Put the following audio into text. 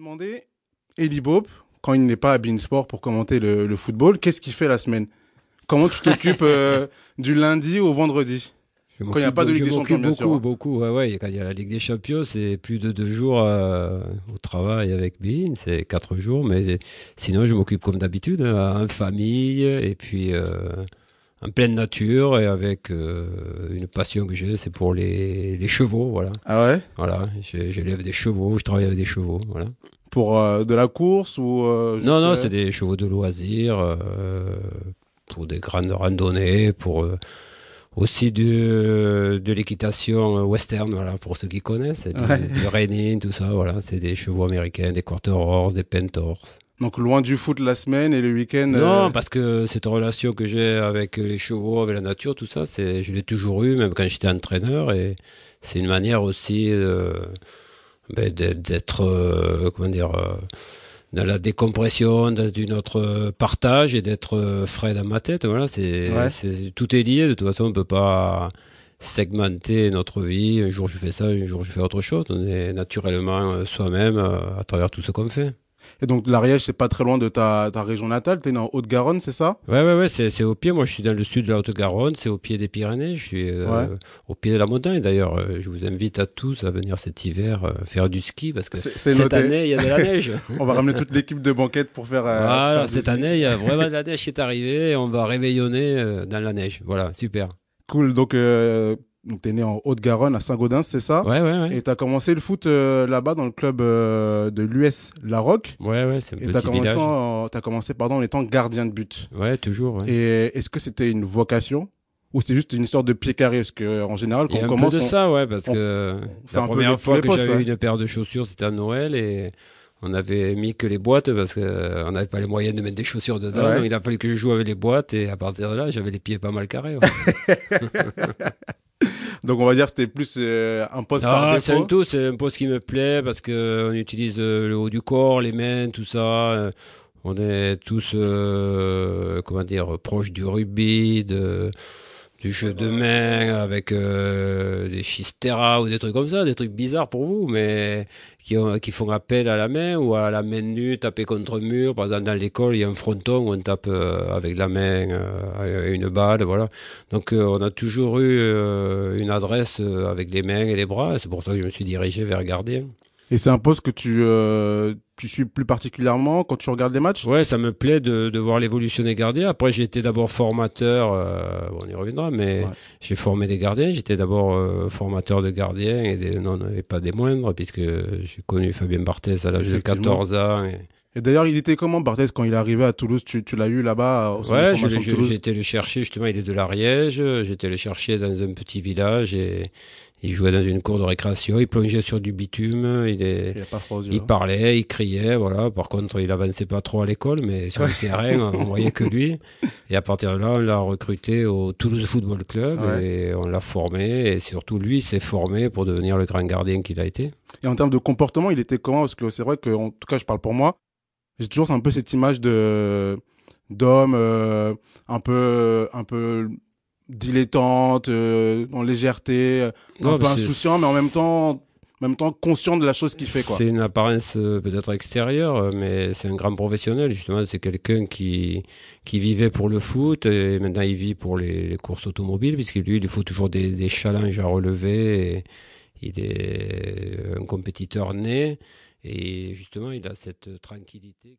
Demandez, Eli Bob, quand il n'est pas à Beansport pour commenter le, le football, qu'est-ce qu'il fait la semaine? Comment tu t'occupes euh, du lundi au vendredi? Quand il n'y a pas de Ligue des Champions, bien beaucoup, sûr. hein. beaucoup, ouais, ouais. Quand il y a la Ligue des Champions, c'est plus de deux jours euh, au travail avec Bean, c'est quatre jours, mais sinon je m'occupe comme d'habitude, hein, en famille, et puis euh, en pleine nature, et avec euh, une passion que j'ai, c'est pour les, les chevaux, voilà. Ah ouais? Voilà, j'élève des chevaux, je travaille avec des chevaux, voilà. Pour euh, de la course ou euh, juste, Non, non, euh, c'est des chevaux de loisirs, euh, pour des grandes randonnées, pour euh, aussi du, de l'équitation western, voilà, pour ceux qui connaissent, du, Ouais. du reining, tout ça, voilà, c'est des chevaux américains, des quarter horse, des pentors. Donc loin du foot la semaine et le week-end. Non, euh, parce que cette relation que j'ai avec les chevaux, avec la nature, tout ça, c'est, je l'ai toujours eu, même quand j'étais entraîneur, et c'est une manière aussi euh, ben, d'être- euh, comment dire, dans la décompression, dans une autre partage et d'être frais dans ma tête. Voilà, c'est, Ouais. tout est lié. De toute façon, on peut pas segmenter notre vie. Un jour je fais ça, un jour je fais autre chose. On est naturellement soi-même à travers tout ce qu'on fait. Et donc l'Ariège, c'est pas très loin de ta, ta région natale. T'es dans Haute-Garonne, c'est ça? Ouais, ouais, ouais, c'est, c'est au pied. Moi, je suis dans le sud de la Haute-Garonne, c'est au pied des Pyrénées. Je suis euh, Ouais. au pied de la montagne. D'ailleurs, Euh, je vous invite à tous à venir cet hiver euh, faire du ski parce que cette noté. année, il y a de la neige. On va ramener toute l'équipe de banquette pour faire. euh, voilà, faire cette année, il y a vraiment de la neige qui est arrivée et on va réveillonner euh, dans la neige. Voilà, super. Cool. Donc, euh, donc t'es né en Haute-Garonne à Saint-Gaudens, c'est ça Ouais, ouais, ouais. Et t'as commencé le foot euh, là-bas dans le club euh, de l'US La Roque. Ouais, ouais, c'est un Et t'as commencé, en, commencé pardon, en étant gardien de but. Ouais, toujours. ouais. Et est-ce que c'était une vocation ou c'est juste une histoire de pied carré? Parce que en général, quand on commence, de on- ça, ouais, parce on- que fait la première fois que j'avais ouais. une paire de chaussures, c'était à Noël et on avait mis que les boîtes parce que euh, on n'avait pas les moyens de mettre des chaussures dedans. Ouais. Donc il a fallu que je joue avec les boîtes et à partir de là, j'avais les pieds pas mal carrés. ouais. donc on va dire c'était plus euh, un poste par Ah, défaut. tout, c'est un poste qui me plaît parce que on utilise euh, le haut du corps, les mains, tout ça. euh, On est tous, euh, comment dire, proches du rugby, de, du jeu de main avec euh, des chisteras ou des trucs comme ça, des trucs bizarres pour vous, mais qui, ont- qui font appel à la main ou à la main nue, taper contre mur. Par exemple, dans l'école, il y a un fronton où on tape euh, avec la main euh, une balle, voilà. Donc, euh, on a toujours eu une adresse avec les mains et les bras. C'est pour ça que je me suis dirigé vers gardien. Et c'est un poste que tu tu suis plus particulièrement quand tu regardes les matchs? Ouais, ça me plaît de, de voir l'évolution des gardiens. Après, j'ai été d'abord formateur, euh, on y reviendra, mais Ouais. j'ai formé des gardiens. J'étais d'abord euh, formateur de gardiens et, des, non, et pas des moindres, puisque j'ai connu Fabien Barthez à l'âge de Effectivement. 14 ans. et- Et d'ailleurs, il était comment Barthez quand il est arrivé à Toulouse? Tu, tu l'as eu là-bas au de Ouais, été le chercher, justement, il est de l'Ariège. Été le chercher dans un petit village et il jouait dans une cour de récréation. Il plongeait sur du bitume. Il est, Il pas yeux. Il parlait, il criait, voilà. Par contre, il avançait pas trop à l'école, mais sur le terrain, on voyait que lui. Et à partir de là, on l'a recruté au Toulouse Football Club Ouais. et on l'a formé. Et surtout, lui, s'est formé pour devenir le grand gardien qu'il a été. Et en termes de comportement, il était comment? Parce que c'est vrai que, en tout cas, je parle pour moi. J'ai toujours un peu cette image de d'homme euh, un peu un peu dilettante, euh, en légèreté, euh, un peu insouciant, mais en même temps, en même temps conscient de la chose qu'il fait, quoi. C'est une apparence euh, peut-être extérieure, mais c'est un grand professionnel. Justement, c'est quelqu'un qui qui vivait pour le foot et maintenant il vit pour les, les courses automobiles, puisque lui, il faut toujours des, des challenges à relever. Et il est un compétiteur né et justement, il a cette tranquillité.